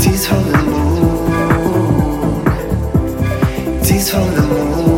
Tease from the moon. Tease from the moon.